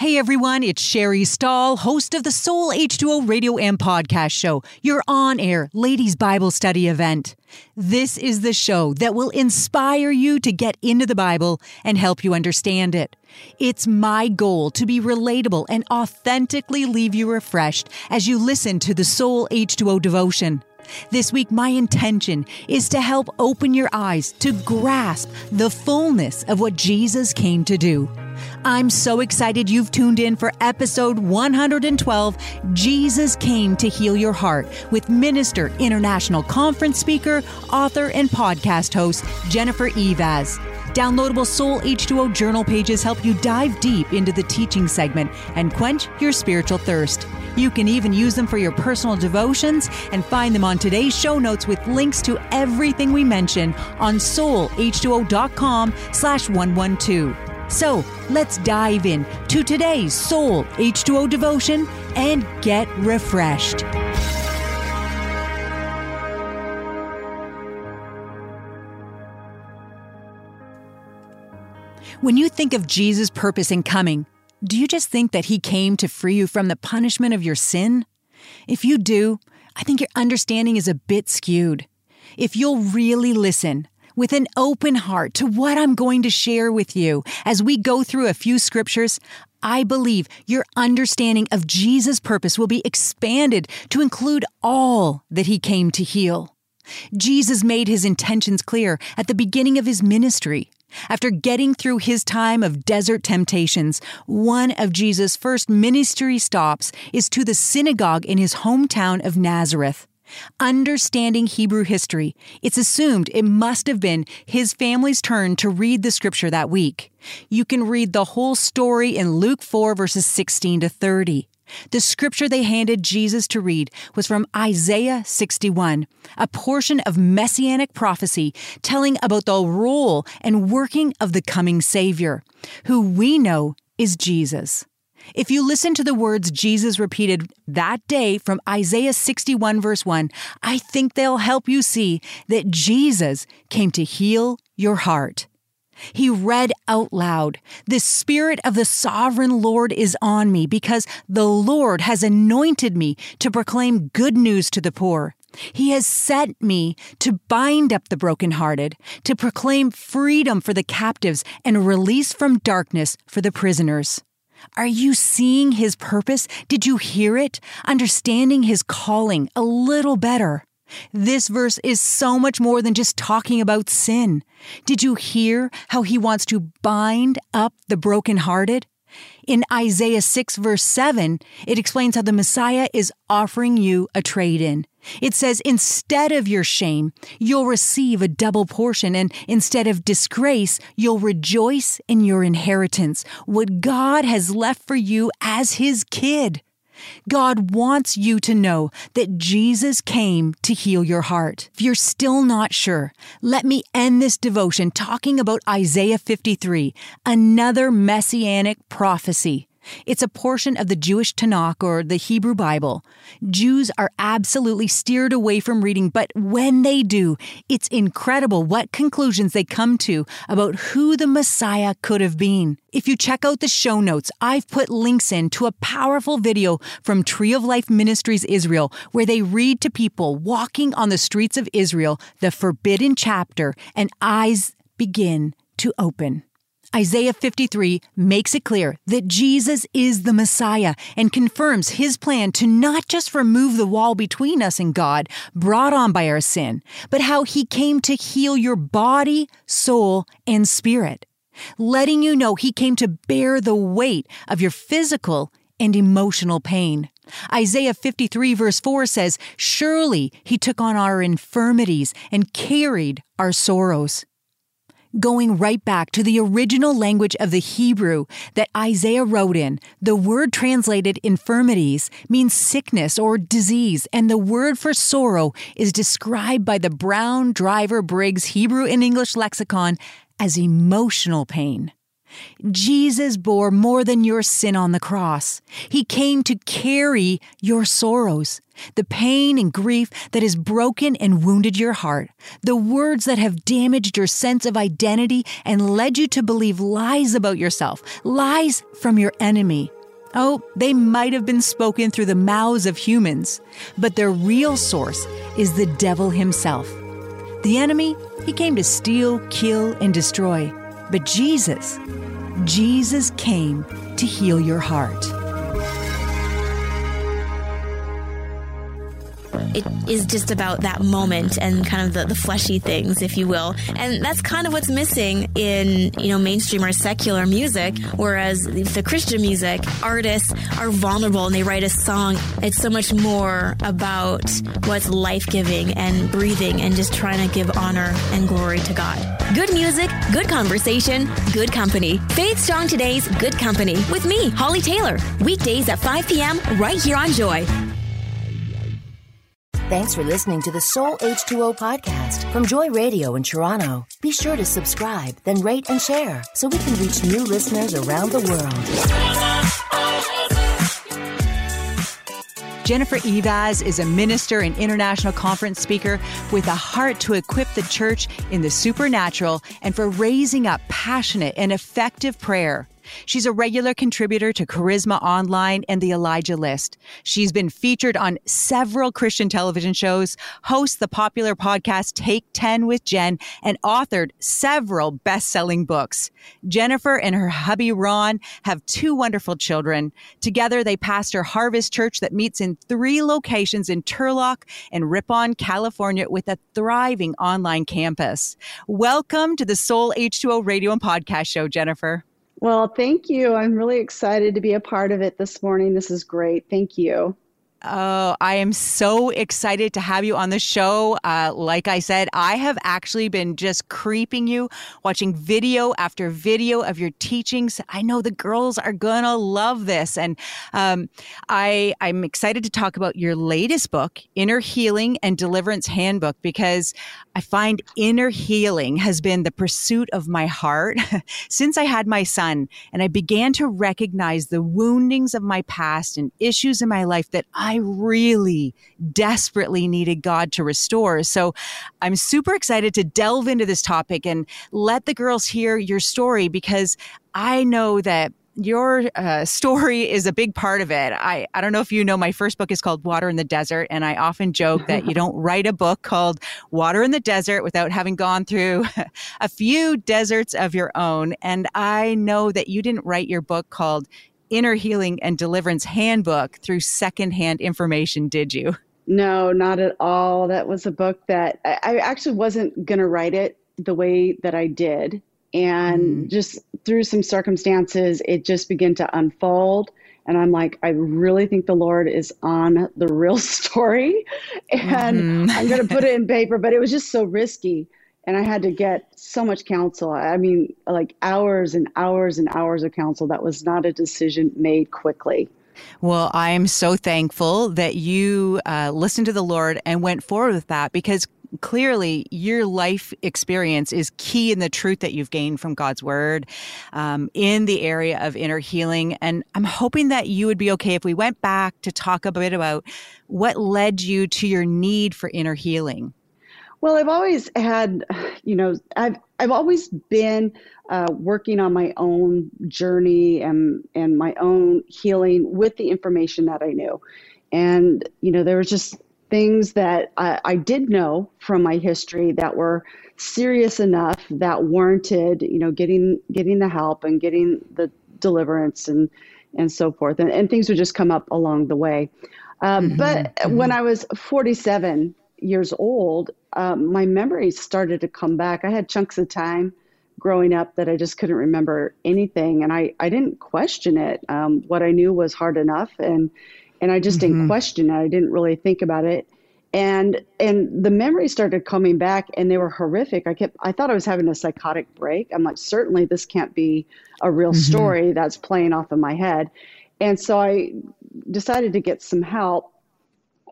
Hey everyone, it's Sherry Stahl, host of the Soul H2O radio and podcast show, your on air ladies' Bible study event. This is the show that will inspire you to get into the Bible and help you understand it. It's my goal to be relatable and authentically leave you refreshed as you listen to the Soul H2O devotion. This week, my intention is to help open your eyes to grasp the fullness of what Jesus came to do. I'm so excited you've tuned in for episode 112 Jesus Came to Heal Your Heart with minister, international conference speaker, author, and podcast host Jennifer Eivaz. Downloadable Soul H2O journal pages help you dive deep into the teaching segment and quench your spiritual thirst. You can even use them for your personal devotions and find them on today's show notes with links to everything we mention on soulh2o.com slash 112. So let's dive in to today's Soul H2O devotion and get refreshed. When you think of Jesus' purpose in coming, do you just think that he came to free you from the punishment of your sin? If you do, I think your understanding is a bit skewed. If you'll really listen, with an open heart to what I'm going to share with you as we go through a few scriptures, I believe your understanding of Jesus' purpose will be expanded to include all that he came to heal. Jesus made his intentions clear at the beginning of his ministry. After getting through his time of desert temptations, one of Jesus' first ministry stops is to the synagogue in his hometown of Nazareth. Understanding Hebrew history, it's assumed it must have been his family's turn to read the scripture that week. You can read the whole story in Luke 4, verses 16 to 30. The scripture they handed Jesus to read was from Isaiah 61, a portion of messianic prophecy telling about the role and working of the coming Savior, who we know is Jesus. If you listen to the words Jesus repeated that day from Isaiah 61, verse 1, I think they'll help you see that Jesus came to heal your heart. He read out loud, The Spirit of the Sovereign Lord is on me because the Lord has anointed me to proclaim good news to the poor. He has sent me to bind up the brokenhearted, to proclaim freedom for the captives and release from darkness for the prisoners. Are you seeing his purpose? Did you hear it? Understanding his calling a little better. This verse is so much more than just talking about sin. Did you hear how he wants to bind up the brokenhearted? In Isaiah 6, verse 7, it explains how the Messiah is offering you a trade in. It says, instead of your shame, you'll receive a double portion, and instead of disgrace, you'll rejoice in your inheritance, what God has left for you as His kid. God wants you to know that Jesus came to heal your heart. If you're still not sure, let me end this devotion talking about Isaiah 53, another messianic prophecy. It's a portion of the Jewish Tanakh or the Hebrew Bible. Jews are absolutely steered away from reading, but when they do, it's incredible what conclusions they come to about who the Messiah could have been. If you check out the show notes, I've put links in to a powerful video from Tree of Life Ministries Israel where they read to people walking on the streets of Israel the forbidden chapter and eyes begin to open. Isaiah 53 makes it clear that Jesus is the Messiah and confirms his plan to not just remove the wall between us and God brought on by our sin, but how he came to heal your body, soul, and spirit, letting you know he came to bear the weight of your physical and emotional pain. Isaiah 53 verse 4 says, Surely he took on our infirmities and carried our sorrows going right back to the original language of the Hebrew that Isaiah wrote in. The word translated infirmities means sickness or disease, and the word for sorrow is described by the Brown Driver Briggs Hebrew and English lexicon as emotional pain. Jesus bore more than your sin on the cross. He came to carry your sorrows, the pain and grief that has broken and wounded your heart, the words that have damaged your sense of identity and led you to believe lies about yourself, lies from your enemy. Oh, they might have been spoken through the mouths of humans, but their real source is the devil himself. The enemy, he came to steal, kill, and destroy. But Jesus, Jesus came to heal your heart. It is just about that moment and kind of the, the fleshy things, if you will. And that's kind of what's missing in, you know, mainstream or secular music. Whereas the Christian music, artists are vulnerable and they write a song. It's so much more about what's life giving and breathing and just trying to give honor and glory to God. Good music, good conversation, good company. Faith Strong Today's Good Company with me, Holly Taylor. Weekdays at 5 p.m. right here on Joy. Thanks for listening to the Soul H2O podcast from Joy Radio in Toronto. Be sure to subscribe, then rate and share so we can reach new listeners around the world. Jennifer Eivaz is a minister and international conference speaker with a heart to equip the church in the supernatural and for raising up passionate and effective prayer. She's a regular contributor to Charisma Online and the Elijah List. She's been featured on several Christian television shows, hosts the popular podcast Take 10 with Jen, and authored several best selling books. Jennifer and her hubby Ron have two wonderful children. Together, they pastor Harvest Church that meets in three locations in Turlock and Ripon, California, with a thriving online campus. Welcome to the Soul H2O radio and podcast show, Jennifer. Well, thank you. I'm really excited to be a part of it this morning. This is great. Thank you. Oh, I am so excited to have you on the show. Uh, like I said, I have actually been just creeping you, watching video after video of your teachings. I know the girls are gonna love this, and um, I I'm excited to talk about your latest book, Inner Healing and Deliverance Handbook, because I find inner healing has been the pursuit of my heart since I had my son, and I began to recognize the woundings of my past and issues in my life that I I really desperately needed God to restore. So I'm super excited to delve into this topic and let the girls hear your story because I know that your uh, story is a big part of it. I, I don't know if you know, my first book is called Water in the Desert. And I often joke that you don't write a book called Water in the Desert without having gone through a few deserts of your own. And I know that you didn't write your book called Inner Healing and Deliverance Handbook through secondhand information, did you? No, not at all. That was a book that I, actually wasn't going to write it the way that I did. And mm. just through some circumstances, it just began to unfold. And I'm like, I really think the Lord is on the real story. And mm-hmm. I'm going to put it in paper. But it was just so risky and I had to get so much counsel. I mean, like hours and hours and hours of counsel. That was not a decision made quickly. Well, I am so thankful that you uh, listened to the Lord and went forward with that because clearly your life experience is key in the truth that you've gained from God's word um, in the area of inner healing. And I'm hoping that you would be okay if we went back to talk a bit about what led you to your need for inner healing. Well, I've always had, you know, I've I've always been uh, working on my own journey and and my own healing with the information that I knew, and you know, there was just things that I, I did know from my history that were serious enough that warranted, you know, getting getting the help and getting the deliverance and and so forth, and, and things would just come up along the way. Um, mm-hmm, but mm-hmm. when I was 47 years old, um, my memories started to come back. I had chunks of time growing up that I just couldn't remember anything, and I, I didn't question it. Um, what I knew was hard enough, and and I just mm-hmm. didn't question it. I didn't really think about it, and and the memories started coming back, and they were horrific. I kept I thought I was having a psychotic break. I'm like, certainly this can't be a real mm-hmm. story that's playing off in my head, and so I decided to get some help,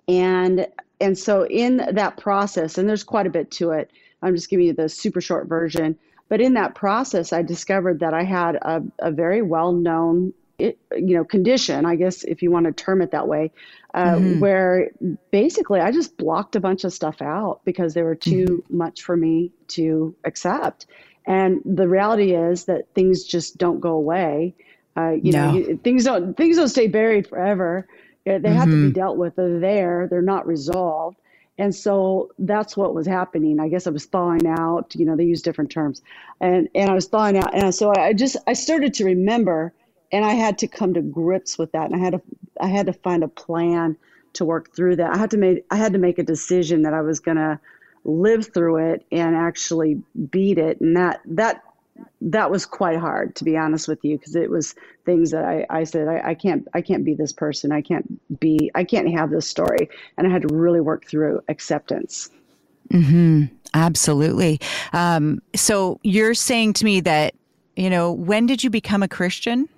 and and so in that process, and there's quite a bit to it. I'm just giving you the super short version. But in that process, I discovered that I had a, a very well known you know condition i guess if you want to term it that way uh, mm-hmm. where basically i just blocked a bunch of stuff out because they were too mm-hmm. much for me to accept and the reality is that things just don't go away uh, you no. know you, things don't things don't stay buried forever they mm-hmm. have to be mm-hmm. dealt with they're there they're not resolved and so that's what was happening. I guess I was thawing out. You know, they use different terms, and and I was thawing out. And so I just I started to remember, and I had to come to grips with that. And I had to I had to find a plan to work through that. I had to make I had to make a decision that I was going to live through it and actually beat it. And that that that was quite hard to be honest with you because it was things that I, I said I, I, can't I can't be this person I can't be I can't have this story and I had to really work through acceptance. Hmm. Absolutely. Um, so you're saying to me that you know when did you become a Christian?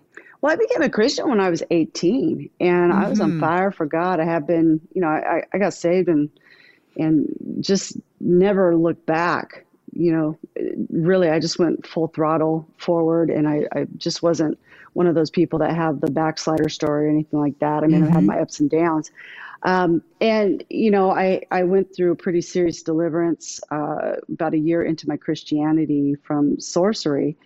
Well, I became a Christian when I was 18, and mm-hmm. I was on mm-hmm. fire for God. I have been, you know, I, I got saved and and just never looked back you know, really, I just went full throttle forward, and I, I just wasn't one of those people that have the backslider story or anything like that. I mean, mm-hmm. I had my ups and downs. Um, and you know, I, I went through a pretty serious deliverance uh, about a year into my Christianity from sorcery,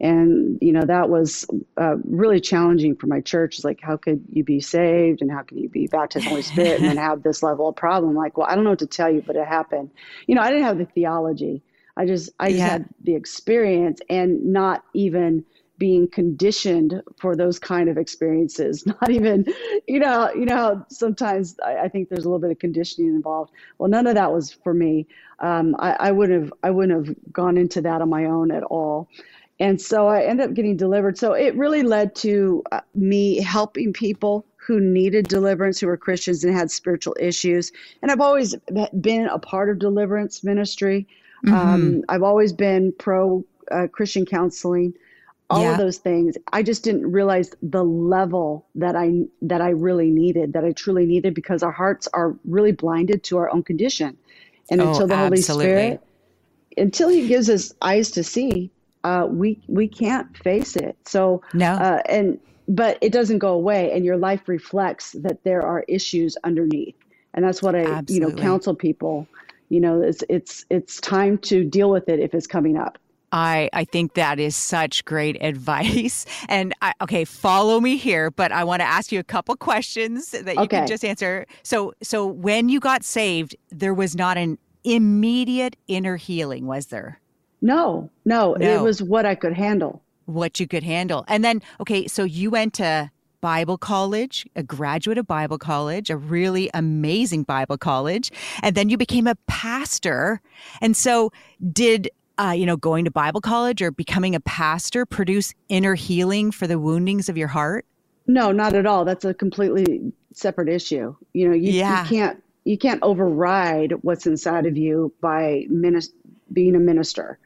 and you know that was uh, really challenging for my church. It's like, how could you be saved, and how could you be baptized in the Holy Spirit, and then have this level of problem? Like, well, I don't know what to tell you, but it happened. You know, I didn't have the theology. I just I just yeah. had the experience and not even being conditioned for those kind of experiences. Not even, you know, you know. Sometimes I, I think there's a little bit of conditioning involved. Well, none of that was for me. Um, I, I would have I wouldn't have gone into that on my own at all. And so I ended up getting delivered. So it really led to uh, me helping people who needed deliverance, who were Christians and had spiritual issues. And I've always been a part of deliverance ministry. Mm-hmm. Um, I've always been pro uh, Christian counseling, all yeah. of those things. I just didn't realize the level that I that I really needed, that I truly needed, because our hearts are really blinded to our own condition, and oh, until the Holy Spirit, until He gives us eyes to see, uh, we we can't face it. So no, uh, and but it doesn't go away, and your life reflects that there are issues underneath, and that's what I Absolutely. you know counsel people you know it's it's it's time to deal with it if it's coming up I, I think that is such great advice. And I, okay, follow me here, but I want to ask you a couple questions that you okay. can just answer. So, so when you got saved, there was not an immediate inner healing, was there? No, no, no. it was what I could handle. What you could handle. And then, okay, so you went to Bible college, a graduate of Bible college, a really amazing Bible college, and then you became a pastor. And so, did uh, you know going to Bible college or becoming a pastor produce inner healing for the woundings of your heart? No, not at all. That's a completely separate issue. You know, you, yeah. you can't you can't override what's inside of you by minis- being a minister.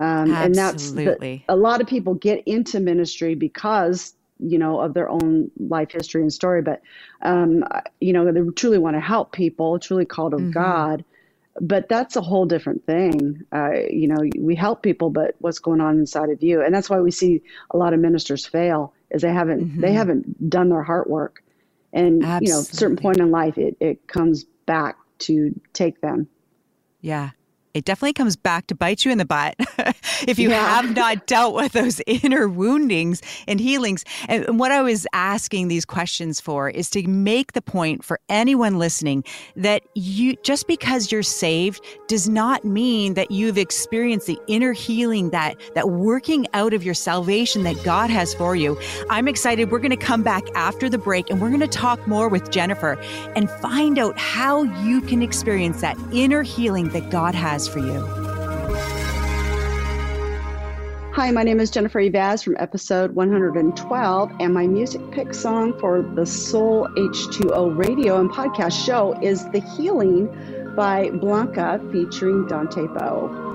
Um, and that's the, a lot of people get into ministry because you know of their own life history and story but um, you know they truly want to help people truly called of mm-hmm. god but that's a whole different thing uh, you know we help people but what's going on inside of you and that's why we see a lot of ministers fail is they haven't mm-hmm. they haven't done their heart work and Absolutely. you know certain point in life it, it comes back to take them yeah it definitely comes back to bite you in the butt if you yeah. have not dealt with those inner woundings and healings. And what I was asking these questions for is to make the point for anyone listening that you just because you're saved does not mean that you've experienced the inner healing that that working out of your salvation that God has for you. I'm excited. We're going to come back after the break and we're going to talk more with Jennifer and find out how you can experience that inner healing that God has for you. Hi, my name is Jennifer Eivaz from episode 112, and my music pick song for the Soul H2O radio and podcast show is The Healing by Blanca featuring Dante Bowe.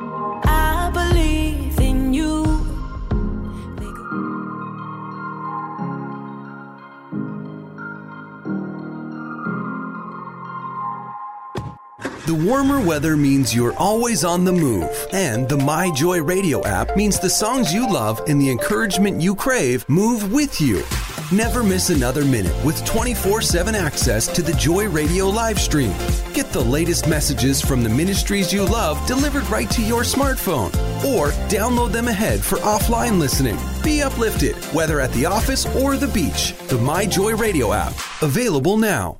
The warmer weather means you're always on the move, and the My Joy Radio app means the songs you love and the encouragement you crave move with you. Never miss another minute with 24 7 access to the Joy Radio live stream. Get the latest messages from the ministries you love delivered right to your smartphone, or download them ahead for offline listening. Be uplifted, whether at the office or the beach. The My Joy Radio app, available now.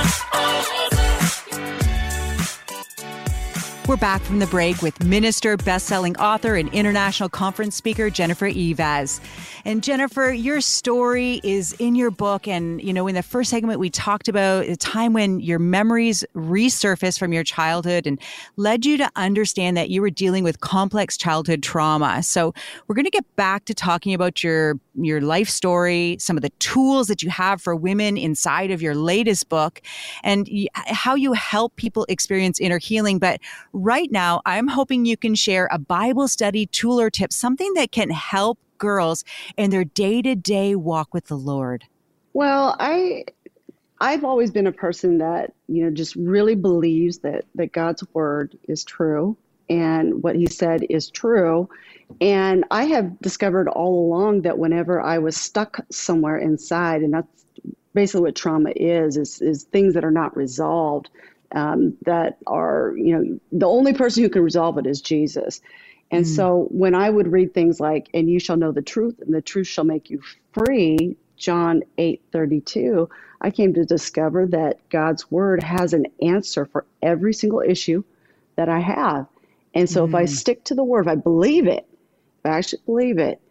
We're back from the break with minister, best-selling author, and international conference speaker Jennifer Eivaz. And Jennifer, your story is in your book, and you know, in the first segment, we talked about a time when your memories resurfaced from your childhood and led you to understand that you were dealing with complex childhood trauma. So, we're going to get back to talking about your your life story, some of the tools that you have for women inside of your latest book, and how you help people experience inner healing. But right now, I'm hoping you can share a Bible study tool or tip, something that can help girls in their day to day walk with the Lord. Well, I I've always been a person that you know just really believes that that God's word is true and what He said is true. And I have discovered all along that whenever I was stuck somewhere inside, and that's basically what trauma is, is, is things that are not resolved um, that are, you know, the only person who can resolve it is Jesus. And mm. so when I would read things like, and you shall know the truth, and the truth shall make you free, John 8 32, I came to discover that God's word has an answer for every single issue that I have. And so mm. if I mm. stick to the word, if I believe it, if I actually believe it,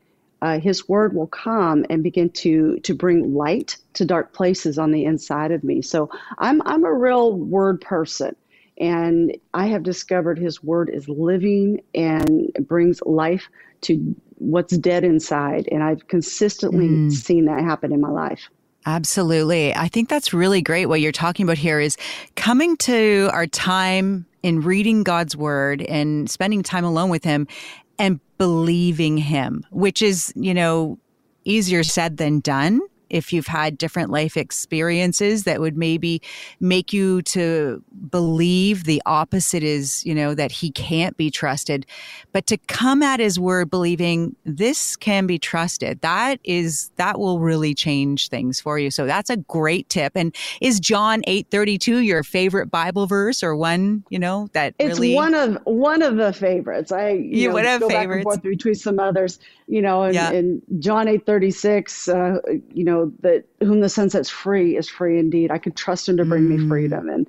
uh, his word will come and begin to to bring light to dark places on the inside of me. So I'm I'm a real word person, and I have discovered his word is living and brings life to what's dead inside, and I've consistently mm. seen that happen in my life. Absolutely. I think that's really great. What you're talking about here is coming to our time in reading God's word and spending time alone with Him and believing him, which is, you know, easier said than done if you've had different life experiences that would maybe make you to believe the opposite is, you know, that he can't be trusted. But to come at his word believing this can be trusted, that is, that will really change things for you. So that's a great tip. And is John 832 your favorite Bible verse or one, you know, that it's really... one of, one of the favorites. I, you yeah, know, one of go favorites. back and forth between some others, you know, and, yeah. and John 836, uh, you know, that whom the Son sets free is free indeed. I can trust him to bring mm. me freedom. And,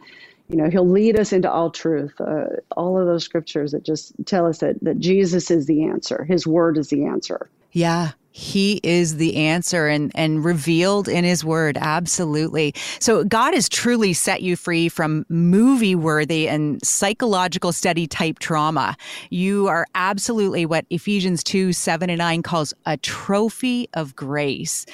you know, he'll lead us into all truth. Uh, all of those scriptures that just tell us that, that Jesus is the answer. His word is the answer. Yeah. He is the answer and, and revealed in his word. Absolutely. So God has truly set you free from movie worthy and psychological study type trauma. You are absolutely what Ephesians 2 7 and 9 calls a trophy of grace.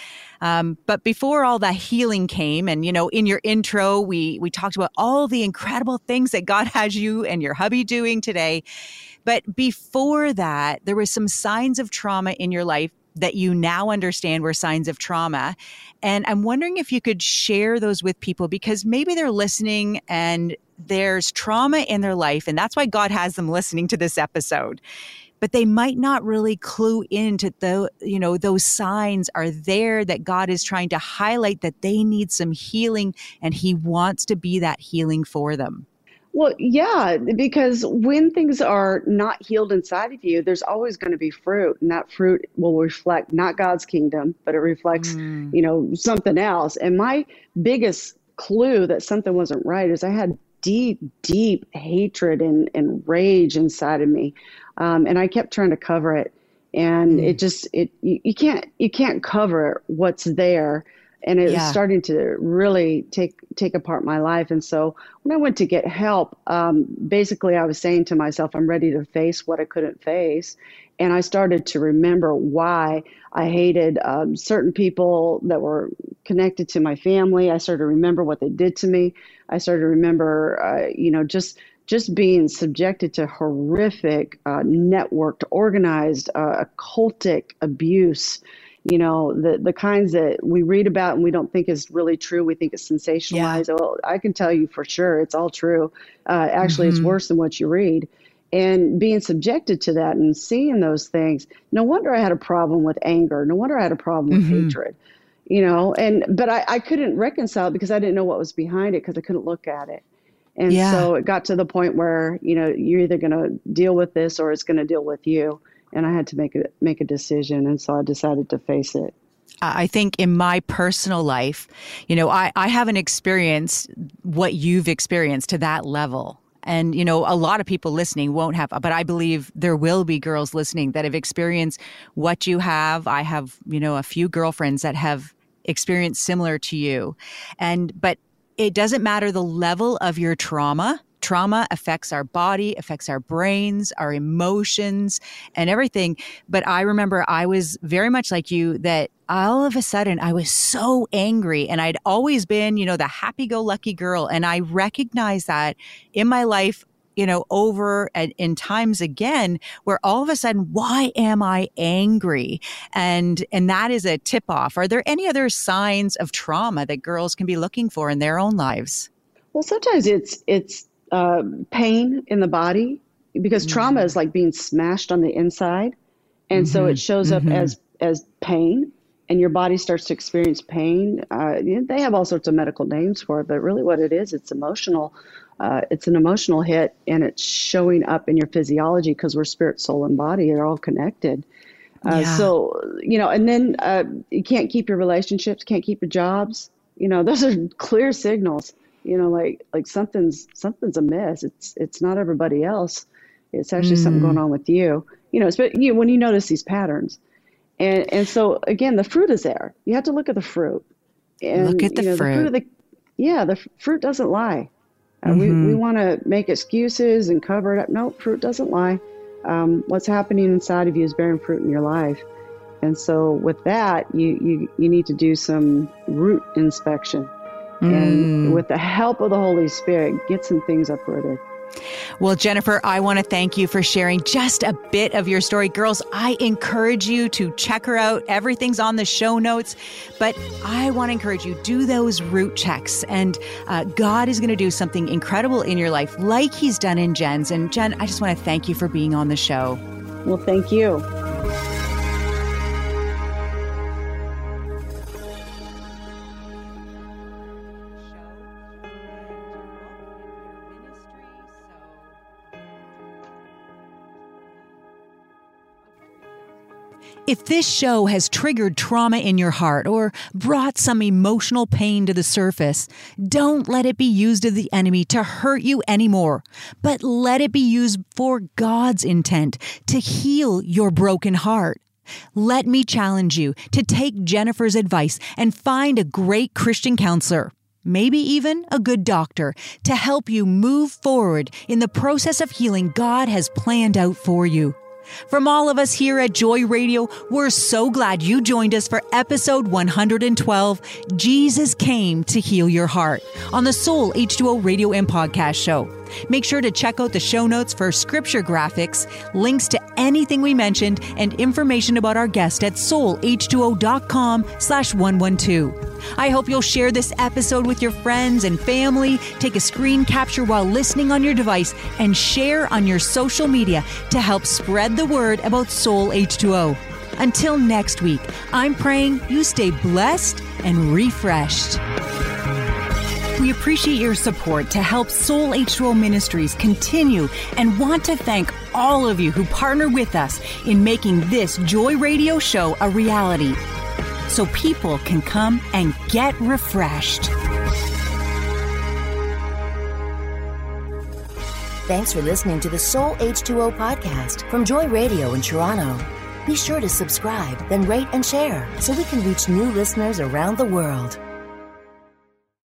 Um, but before all that healing came, and you know, in your intro, we we talked about all the incredible things that God has you and your hubby doing today. But before that, there was some signs of trauma in your life that you now understand were signs of trauma. And I'm wondering if you could share those with people because maybe they're listening and there's trauma in their life. And that's why God has them listening to this episode but they might not really clue into the you know those signs are there that god is trying to highlight that they need some healing and he wants to be that healing for them well yeah because when things are not healed inside of you there's always going to be fruit and that fruit will reflect not god's kingdom but it reflects mm. you know something else and my biggest clue that something wasn't right is i had deep, deep hatred and, and rage inside of me. Um, and I kept trying to cover it. And mm. it just, it, you, you, can't, you can't cover what's there. And it yeah. was starting to really take, take apart my life. And so when I went to get help, um, basically I was saying to myself, I'm ready to face what I couldn't face. And I started to remember why I hated um, certain people that were connected to my family. I started to remember what they did to me. I started to remember, uh, you know, just just being subjected to horrific, uh, networked, organized, uh, occultic abuse. You know, the the kinds that we read about and we don't think is really true. We think it's sensationalized. Yeah. Well, I can tell you for sure, it's all true. Uh, actually, mm-hmm. it's worse than what you read and being subjected to that and seeing those things no wonder i had a problem with anger no wonder i had a problem with mm-hmm. hatred you know and but I, I couldn't reconcile because i didn't know what was behind it because i couldn't look at it and yeah. so it got to the point where you know you're either going to deal with this or it's going to deal with you and i had to make a make a decision and so i decided to face it I think in my personal life, you know, I, I haven't experienced what you've experienced to that level. And, you know, a lot of people listening won't have, but I believe there will be girls listening that have experienced what you have. I have, you know, a few girlfriends that have experienced similar to you. And, but it doesn't matter the level of your trauma trauma affects our body, affects our brains, our emotions, and everything. But I remember I was very much like you that all of a sudden I was so angry and I'd always been, you know, the happy go lucky girl. And I recognized that in my life you know, over and in times again where all of a sudden, why am I angry? And and that is a tip off. Are there any other signs of trauma that girls can be looking for in their own lives? Well, sometimes it's it's uh, pain in the body because mm-hmm. trauma is like being smashed on the inside, and mm-hmm. so it shows up mm-hmm. as as pain, and your body starts to experience pain. Uh, they have all sorts of medical names for it, but really, what it is, it's emotional. Uh, it's an emotional hit, and it's showing up in your physiology because we're spirit, soul, and body. They're all connected. Uh, yeah. So you know, and then uh, you can't keep your relationships, can't keep your jobs. You know, those are clear signals you know like like something's something's amiss it's it's not everybody else it's actually mm. something going mm. on with you you know but you when you notice these patterns and and so again the fruit is there you have to look at the fruit and look at the, you know, fruit. the fruit the, yeah the fruit doesn't lie uh, mm-hmm. we, we mm-hmm. want to make excuses and cover it up no fruit doesn't lie um, what's happening inside of you is bearing fruit in your life and so with that you you, you need to do some root inspection Mm. And with the help of the Holy Spirit, get some things uprooted. Well, Jennifer, I want to thank you for sharing just a bit of your story. Girls, I encourage you to check her out. Everything's on the show notes, but I want to encourage you do those root checks, and uh, God is going to do something incredible in your life, like He's done in Jen's. And Jen, I just want to thank you for being on the show. Well, thank you. If this show has triggered trauma in your heart or brought some emotional pain to the surface, don't let it be used of the enemy to hurt you anymore, but let it be used for God's intent to heal your broken heart. Let me challenge you to take Jennifer's advice and find a great Christian counselor maybe even a good doctor, to help you move forward in the process of healing God has planned out for you. From all of us here at Joy Radio, we're so glad you joined us for episode 112 Jesus Came to Heal Your Heart on the Soul H2O Radio and Podcast Show. Make sure to check out the show notes for scripture graphics, links to anything we mentioned, and information about our guest at soulh2o.com slash 112. I hope you'll share this episode with your friends and family, take a screen capture while listening on your device, and share on your social media to help spread the word about Soul H2O. Until next week, I'm praying you stay blessed and refreshed. We appreciate your support to help Soul H2O Ministries continue and want to thank all of you who partner with us in making this Joy Radio show a reality so people can come and get refreshed. Thanks for listening to the Soul H2O podcast from Joy Radio in Toronto. Be sure to subscribe, then rate and share so we can reach new listeners around the world.